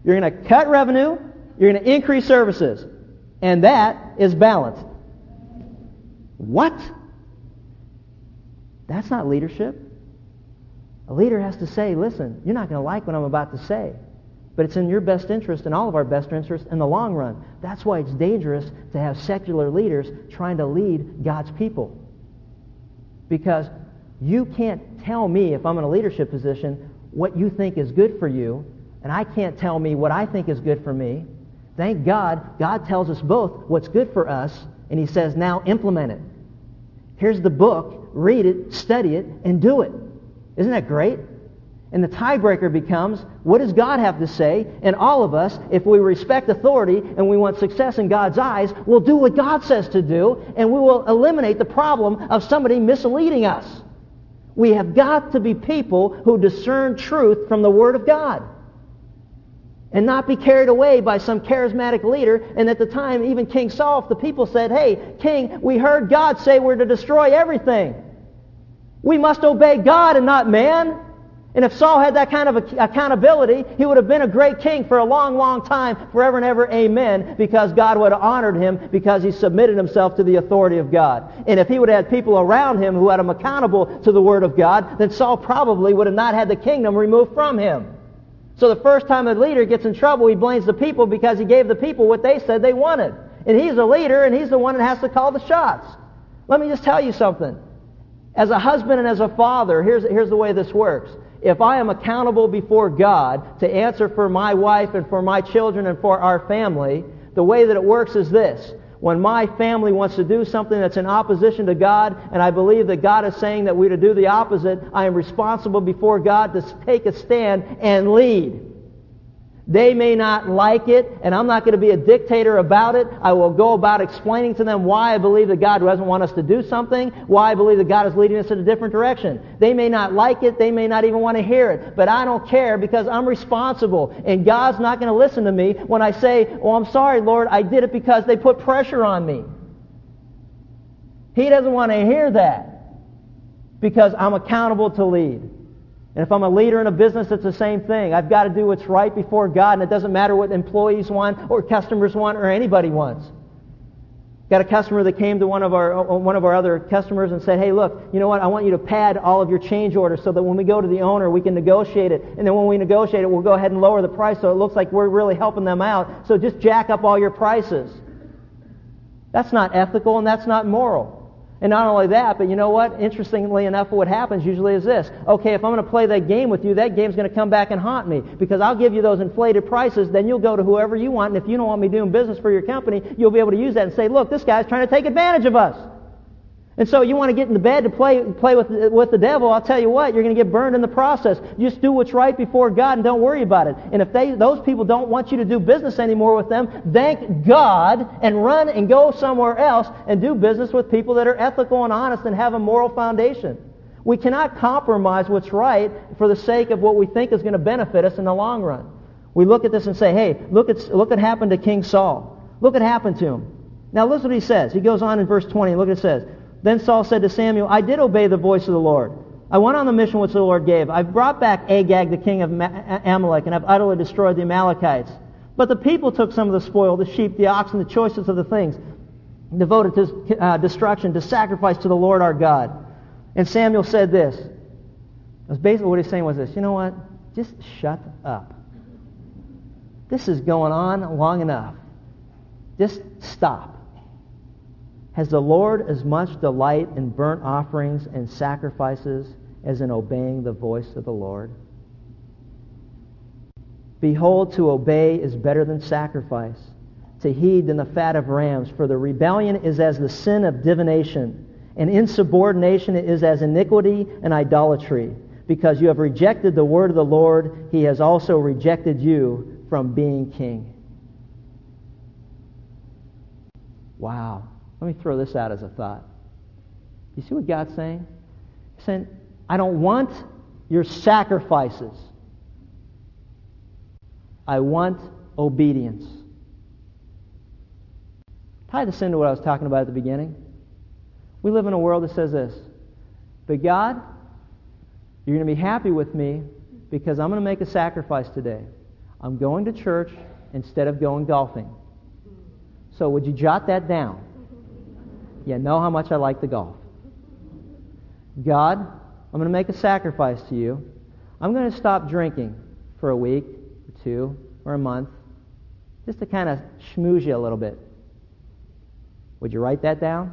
You're going to cut revenue. You're going to increase services. And that is balanced. What? That's not leadership. A leader has to say, listen, you're not going to like what I'm about to say, but it's in your best interest and all of our best interest in the long run. That's why it's dangerous to have secular leaders trying to lead God's people. Because you can't tell me if I'm in a leadership position what you think is good for you, and I can't tell me what I think is good for me. Thank God, God tells us both what's good for us, and he says, now implement it. Here's the book, read it, study it, and do it. Isn't that great? And the tiebreaker becomes, what does God have to say? And all of us, if we respect authority and we want success in God's eyes, will do what God says to do, and we will eliminate the problem of somebody misleading us. We have got to be people who discern truth from the Word of God and not be carried away by some charismatic leader. And at the time, even King Saul, the people said, hey, King, we heard God say we're to destroy everything. We must obey God and not man. And if Saul had that kind of accountability, he would have been a great king for a long, long time, forever and ever, amen, because God would have honored him because he submitted himself to the authority of God. And if he would have had people around him who had him accountable to the word of God, then Saul probably would have not had the kingdom removed from him. So the first time a leader gets in trouble, he blames the people because he gave the people what they said they wanted. And he's a leader, and he's the one that has to call the shots. Let me just tell you something. As a husband and as a father, here's, here's the way this works. If I am accountable before God to answer for my wife and for my children and for our family, the way that it works is this. When my family wants to do something that's in opposition to God, and I believe that God is saying that we're to do the opposite, I am responsible before God to take a stand and lead. They may not like it, and I'm not going to be a dictator about it. I will go about explaining to them why I believe that God doesn't want us to do something, why I believe that God is leading us in a different direction. They may not like it, they may not even want to hear it, but I don't care because I'm responsible, and God's not going to listen to me when I say, oh, I'm sorry, Lord, I did it because they put pressure on me. He doesn't want to hear that because I'm accountable to lead. And if I'm a leader in a business, it's the same thing. I've got to do what's right before God, and it doesn't matter what employees want or customers want or anybody wants. Got a customer that came to one of our uh, one of our other customers and said, "Hey, look, you know what? I want you to pad all of your change orders so that when we go to the owner, we can negotiate it. And then when we negotiate it, we'll go ahead and lower the price so it looks like we're really helping them out. So just jack up all your prices." That's not ethical and that's not moral. And not only that, but you know what? Interestingly enough, what happens usually is this. Okay, if I'm going to play that game with you, that game's going to come back and haunt me because I'll give you those inflated prices, then you'll go to whoever you want, and if you don't want me doing business for your company, you'll be able to use that and say, look, this guy's trying to take advantage of us. And so you want to get in the bed to play, play with, with the devil, I'll tell you what, you're going to get burned in the process. Just do what's right before God and don't worry about it. And if they, those people don't want you to do business anymore with them, thank God and run and go somewhere else and do business with people that are ethical and honest and have a moral foundation. We cannot compromise what's right for the sake of what we think is going to benefit us in the long run. We look at this and say, hey, look at, look what happened to King Saul. Look what happened to him. Now listen what he says. He goes on in verse 20. Look what it says. Then Saul said to Samuel, I did obey the voice of the Lord. I went on the mission which the Lord gave. I've brought back Agag, the king of Amalek, and I've utterly destroyed the Amalekites. But the people took some of the spoil, the sheep, the oxen, the choicest of the things, devoted to uh, destruction, to sacrifice to the Lord our God. And Samuel said this. Was basically what he's saying was this. You know what? Just shut up. This is going on long enough. Just stop. Has the Lord as much delight in burnt offerings and sacrifices as in obeying the voice of the Lord? Behold, to obey is better than sacrifice, to heed than the fat of rams, for the rebellion is as the sin of divination, and insubordination is as iniquity and idolatry. Because you have rejected the word of the Lord, he has also rejected you from being king. Wow. Let me throw this out as a thought. You see what God's saying? He's saying, I don't want your sacrifices. I want obedience. Tie this into what I was talking about at the beginning. We live in a world that says this, but God, you're going to be happy with me because I'm going to make a sacrifice today. I'm going to church instead of going golfing. So would you jot that down? You know how much I like the golf. God, I'm going to make a sacrifice to you. I'm going to stop drinking for a week or two or a month just to kind of schmooze you a little bit. Would you write that down?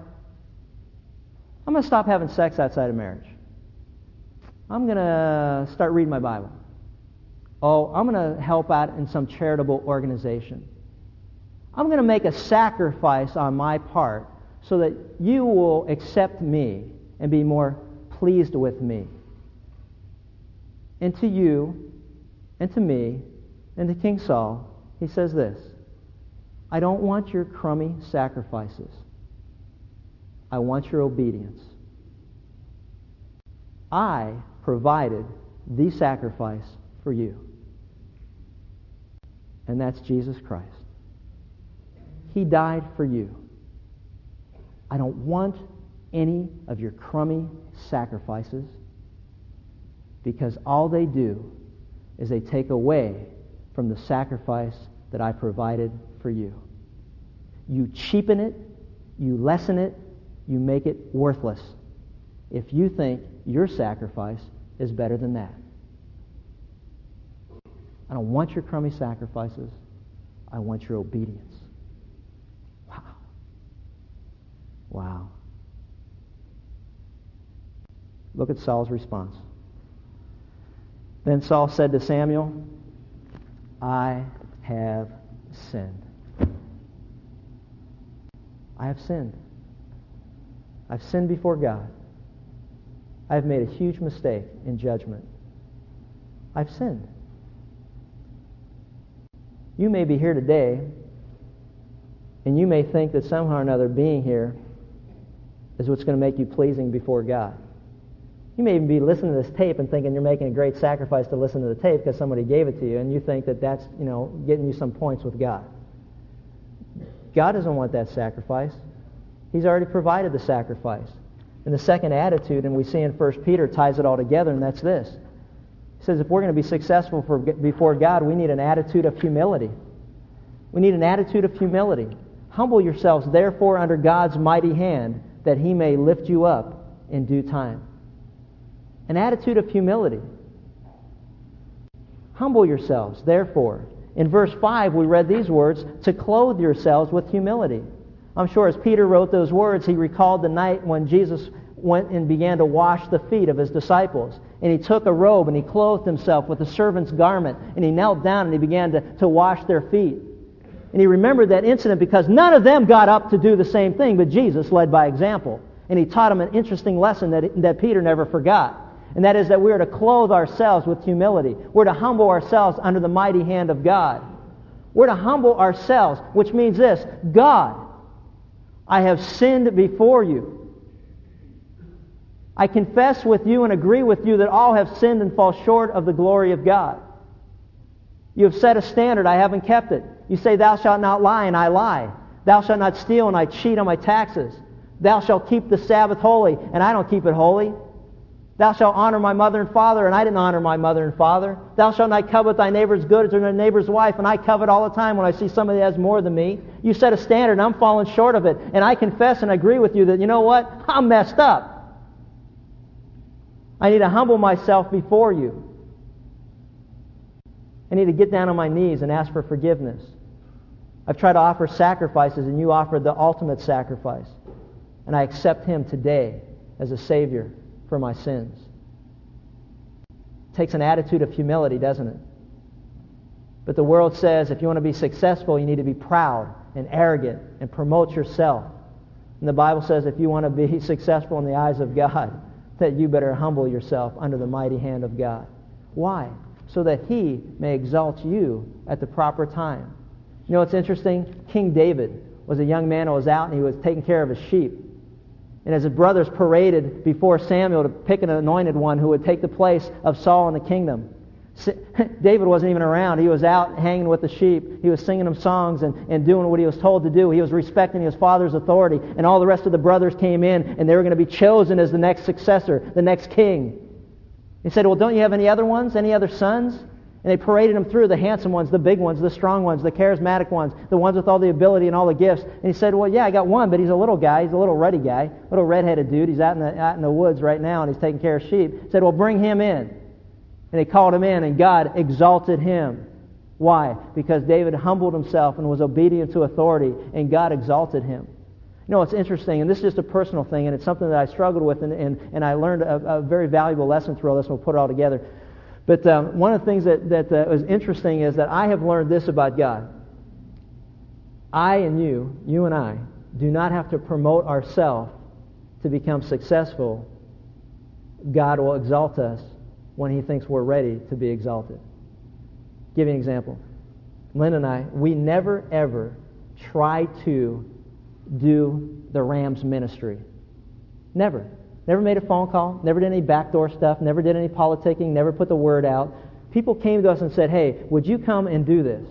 I'm going to stop having sex outside of marriage. I'm going to start reading my Bible. Oh, I'm going to help out in some charitable organization. I'm going to make a sacrifice on my part so that you will accept me and be more pleased with me. And to you, and to me, and to King Saul, he says this I don't want your crummy sacrifices. I want your obedience. I provided the sacrifice for you. And that's Jesus Christ. He died for you. I don't want any of your crummy sacrifices because all they do is they take away from the sacrifice that I provided for you. You cheapen it, you lessen it, you make it worthless if you think your sacrifice is better than that. I don't want your crummy sacrifices. I want your obedience. Wow. Wow. Look at Saul's response. Then Saul said to Samuel, I have sinned. I have sinned. I've sinned before God. I've made a huge mistake in judgment. I've sinned. You may be here today, and you may think that somehow or another being here is what's going to make you pleasing before God. You may even be listening to this tape and thinking you're making a great sacrifice to listen to the tape because somebody gave it to you, and you think that that's, you know, getting you some points with God. God doesn't want that sacrifice. He's already provided the sacrifice. And the second attitude, and we see in 1 Peter, ties it all together, and that's this. He says if we're going to be successful for, before God, we need an attitude of humility. We need an attitude of humility. Humble yourselves, therefore, under God's mighty hand, that he may lift you up in due time. An attitude of humility. Humble yourselves, therefore. In verse 5, we read these words to clothe yourselves with humility. I'm sure as Peter wrote those words, he recalled the night when Jesus went and began to wash the feet of his disciples. And he took a robe and he clothed himself with a servant's garment and he knelt down and he began to, to wash their feet. And he remembered that incident because none of them got up to do the same thing, but Jesus led by example. And he taught them an interesting lesson that, that Peter never forgot. And that is that we are to clothe ourselves with humility. We're to humble ourselves under the mighty hand of God. We're to humble ourselves, which means this God, I have sinned before you. I confess with you and agree with you that all have sinned and fall short of the glory of God. You have set a standard, I haven't kept it. You say, Thou shalt not lie, and I lie. Thou shalt not steal, and I cheat on my taxes. Thou shalt keep the Sabbath holy, and I don't keep it holy. Thou shalt honor my mother and father, and I didn't honor my mother and father. Thou shalt not covet thy neighbor's goods or thy neighbor's wife, and I covet all the time when I see somebody that has more than me. You set a standard, and I'm falling short of it. And I confess and agree with you that, you know what? I'm messed up. I need to humble myself before you. I need to get down on my knees and ask for forgiveness. I've tried to offer sacrifices, and you offered the ultimate sacrifice. And I accept him today as a Savior for my sins. It takes an attitude of humility, doesn't it? But the world says if you want to be successful, you need to be proud and arrogant and promote yourself. And the Bible says if you want to be <laughs> successful in the eyes of God, <laughs> that you better humble yourself under the mighty hand of God. Why? So that he may exalt you at the proper time. You know, what's interesting. King David was a young man who was out and he was taking care of his sheep. And as his brothers paraded before Samuel to pick an anointed one who would take the place of Saul in the kingdom, <laughs> David wasn't even around. He was out hanging with the sheep. He was singing them songs and, and doing what he was told to do. He was respecting his father's authority. And all the rest of the brothers came in and they were going to be chosen as the next successor, the next king. He said, Well, don't you have any other ones? Any other sons? And they paraded him through the handsome ones, the big ones, the strong ones, the charismatic ones, the ones with all the ability and all the gifts. And he said, Well, yeah, I got one, but he's a little guy. He's a little ruddy guy, little redheaded dude. He's out in the, out in the woods right now and he's taking care of sheep. He said, Well, bring him in. And they called him in, and God exalted him. Why? Because David humbled himself and was obedient to authority, and God exalted him. You know, it's interesting, and this is just a personal thing, and it's something that I struggled with, and, and, and I learned a, a very valuable lesson through all this, and we'll put it all together. But um, one of the things that, that uh, was interesting is that I have learned this about God. I and you, you and I, do not have to promote ourselves to become successful. God will exalt us when he thinks we're ready to be exalted. Give you an example. Lynn and I, we never ever try to do the Rams ministry. Never. Never made a phone call, never did any backdoor stuff, never did any politicking, never put the word out. People came to us and said, hey, would you come and do this?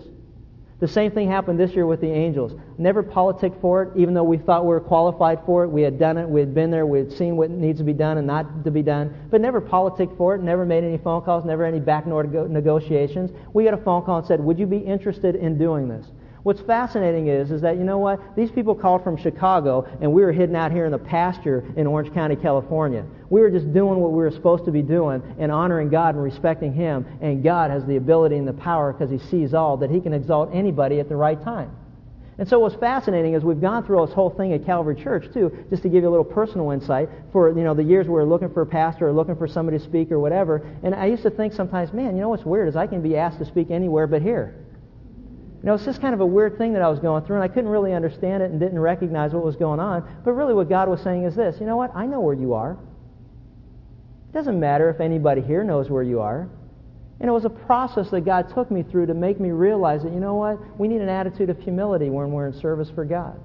The same thing happened this year with the Angels. Never politicked for it, even though we thought we were qualified for it. We had done it. We had been there. We had seen what needs to be done and not to be done. But never politicked for it. Never made any phone calls. Never any back negotiations. We got a phone call and said, "Would you be interested in doing this?" What's fascinating is, is that, you know what? These people called from Chicago, and we were hidden out here in the pasture in Orange County, California. We were just doing what we were supposed to be doing and honoring God and respecting Him. And God has the ability and the power, because He sees all, that He can exalt anybody at the right time. And so what's fascinating is we've gone through this whole thing at Calvary Church too, just to give you a little personal insight for you know the years we were looking for a pastor or looking for somebody to speak or whatever. And I used to think sometimes, man, you know what's weird is I can be asked to speak anywhere but here. You know, it's just kind of a weird thing that I was going through, and I couldn't really understand it and didn't recognize what was going on. But really, what God was saying is this you know what? I know where you are. It doesn't matter if anybody here knows where you are. And it was a process that God took me through to make me realize that, you know what? We need an attitude of humility when we're in service for God.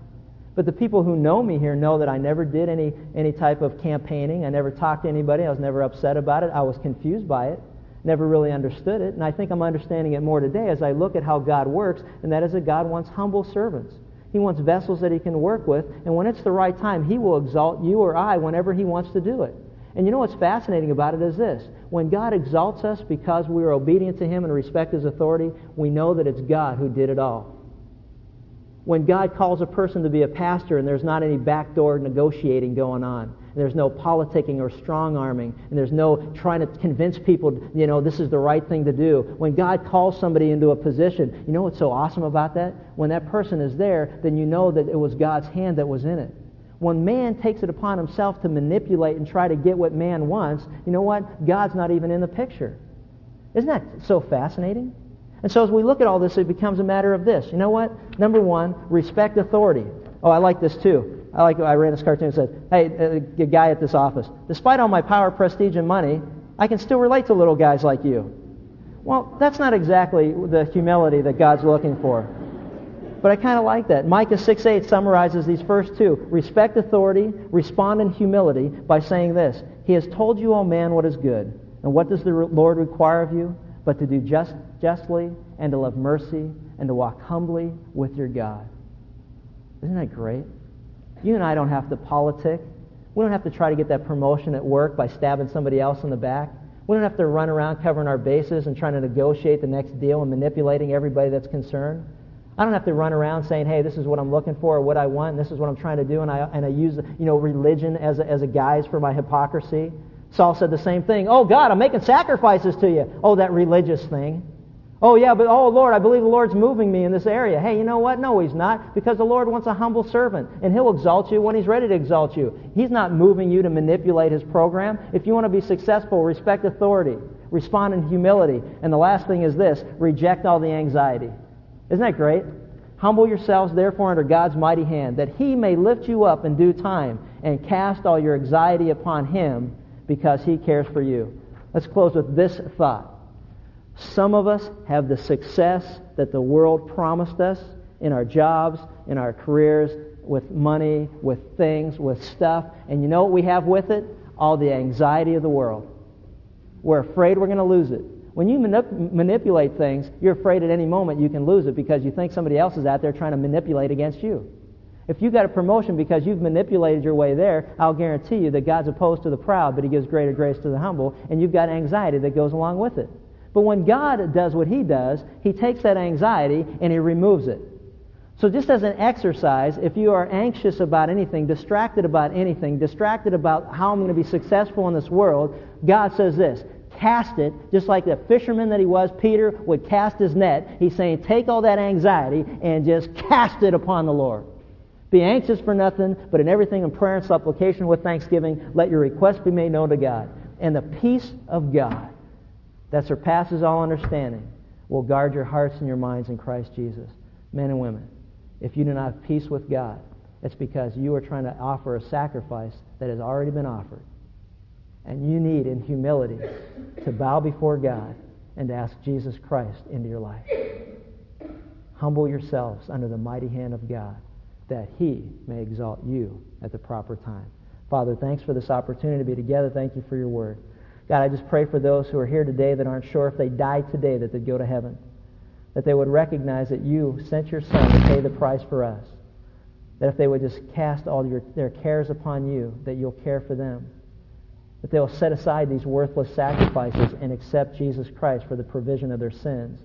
But the people who know me here know that I never did any, any type of campaigning. I never talked to anybody. I was never upset about it. I was confused by it never really understood it. And I think I'm understanding it more today as I look at how God works, and that is that God wants humble servants. He wants vessels that he can work with, and when it's the right time, he will exalt you or I whenever he wants to do it. And you know what's fascinating about it is this. When God exalts us because we are obedient to him and respect his authority, we know that it's God who did it all. When God calls a person to be a pastor and there's not any backdoor negotiating going on, there's no politicking or strong arming, and there's no trying to convince people, you know, this is the right thing to do. When God calls somebody into a position, you know what's so awesome about that? When that person is there, then you know that it was God's hand that was in it. When man takes it upon himself to manipulate and try to get what man wants, you know what? God's not even in the picture. Isn't that so fascinating? And so as we look at all this, it becomes a matter of this. You know what? Number one, respect authority. Oh, I like this too. I like I ran this cartoon and said, "Hey, uh, a guy at this office, despite all my power, prestige, and money, I can still relate to little guys like you." Well, that's not exactly the humility that God's looking for. But I kind of like that. Micah 6.8 summarizes these first two. Respect authority, respond in humility by saying this. He has told you, O man, what is good. And what does the Lord require of you? But to do just, justly and to love mercy and to walk humbly with your God. Isn't that great? You and I don't have to politic. We don't have to try to get that promotion at work by stabbing somebody else in the back. We don't have to run around covering our bases and trying to negotiate the next deal and manipulating everybody that's concerned. I don't have to run around saying, hey, this is what I'm looking for or what I want, and this is what I'm trying to do, and I, and I use you know, religion as a, as a guise for my hypocrisy. Saul said the same thing. Oh, God, I'm making sacrifices to you. Oh, that religious thing. Oh, yeah, but oh, Lord, I believe the Lord's moving me in this area. Hey, you know what? No, He's not, because the Lord wants a humble servant, and He'll exalt you when He's ready to exalt you. He's not moving you to manipulate His program. If you want to be successful, respect authority, respond in humility, and the last thing is this reject all the anxiety. Isn't that great? Humble yourselves, therefore, under God's mighty hand, that He may lift you up in due time and cast all your anxiety upon Him because He cares for you. Let's close with this thought. Some of us have the success that the world promised us in our jobs, in our careers, with money, with things, with stuff. And you know what we have with it? All the anxiety of the world. We're afraid we're going to lose it. When you manip- manipulate things, you're afraid at any moment you can lose it because you think somebody else is out there trying to manipulate against you. If you got a promotion because you've manipulated your way there, I'll guarantee you that God's opposed to the proud, but He gives greater grace to the humble, and you've got anxiety that goes along with it. But when God does what He does, He takes that anxiety and He removes it. So, just as an exercise, if you are anxious about anything, distracted about anything, distracted about how I'm going to be successful in this world, God says this cast it, just like the fisherman that he was, Peter would cast his net. He's saying, take all that anxiety and just cast it upon the Lord. Be anxious for nothing, but in everything in prayer and supplication with thanksgiving, let your requests be made known to God. And the peace of God that surpasses all understanding will guard your hearts and your minds in Christ Jesus. Men and women, if you do not have peace with God, it's because you are trying to offer a sacrifice that has already been offered. And you need, in humility, to bow before God and to ask Jesus Christ into your life. Humble yourselves under the mighty hand of God that he may exalt you at the proper time. Father, thanks for this opportunity to be together. Thank you for your word. God, I just pray for those who are here today that aren't sure if they died today that they'd go to heaven. That they would recognize that you sent your son to pay the price for us. That if they would just cast all your, their cares upon you, that you'll care for them. That they'll set aside these worthless sacrifices and accept Jesus Christ for the provision of their sins.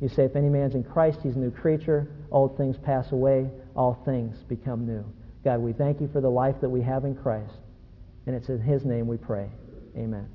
You say, if any man's in Christ, he's a new creature. Old things pass away all things become new. God, we thank you for the life that we have in Christ. And it's in his name we pray. Amen.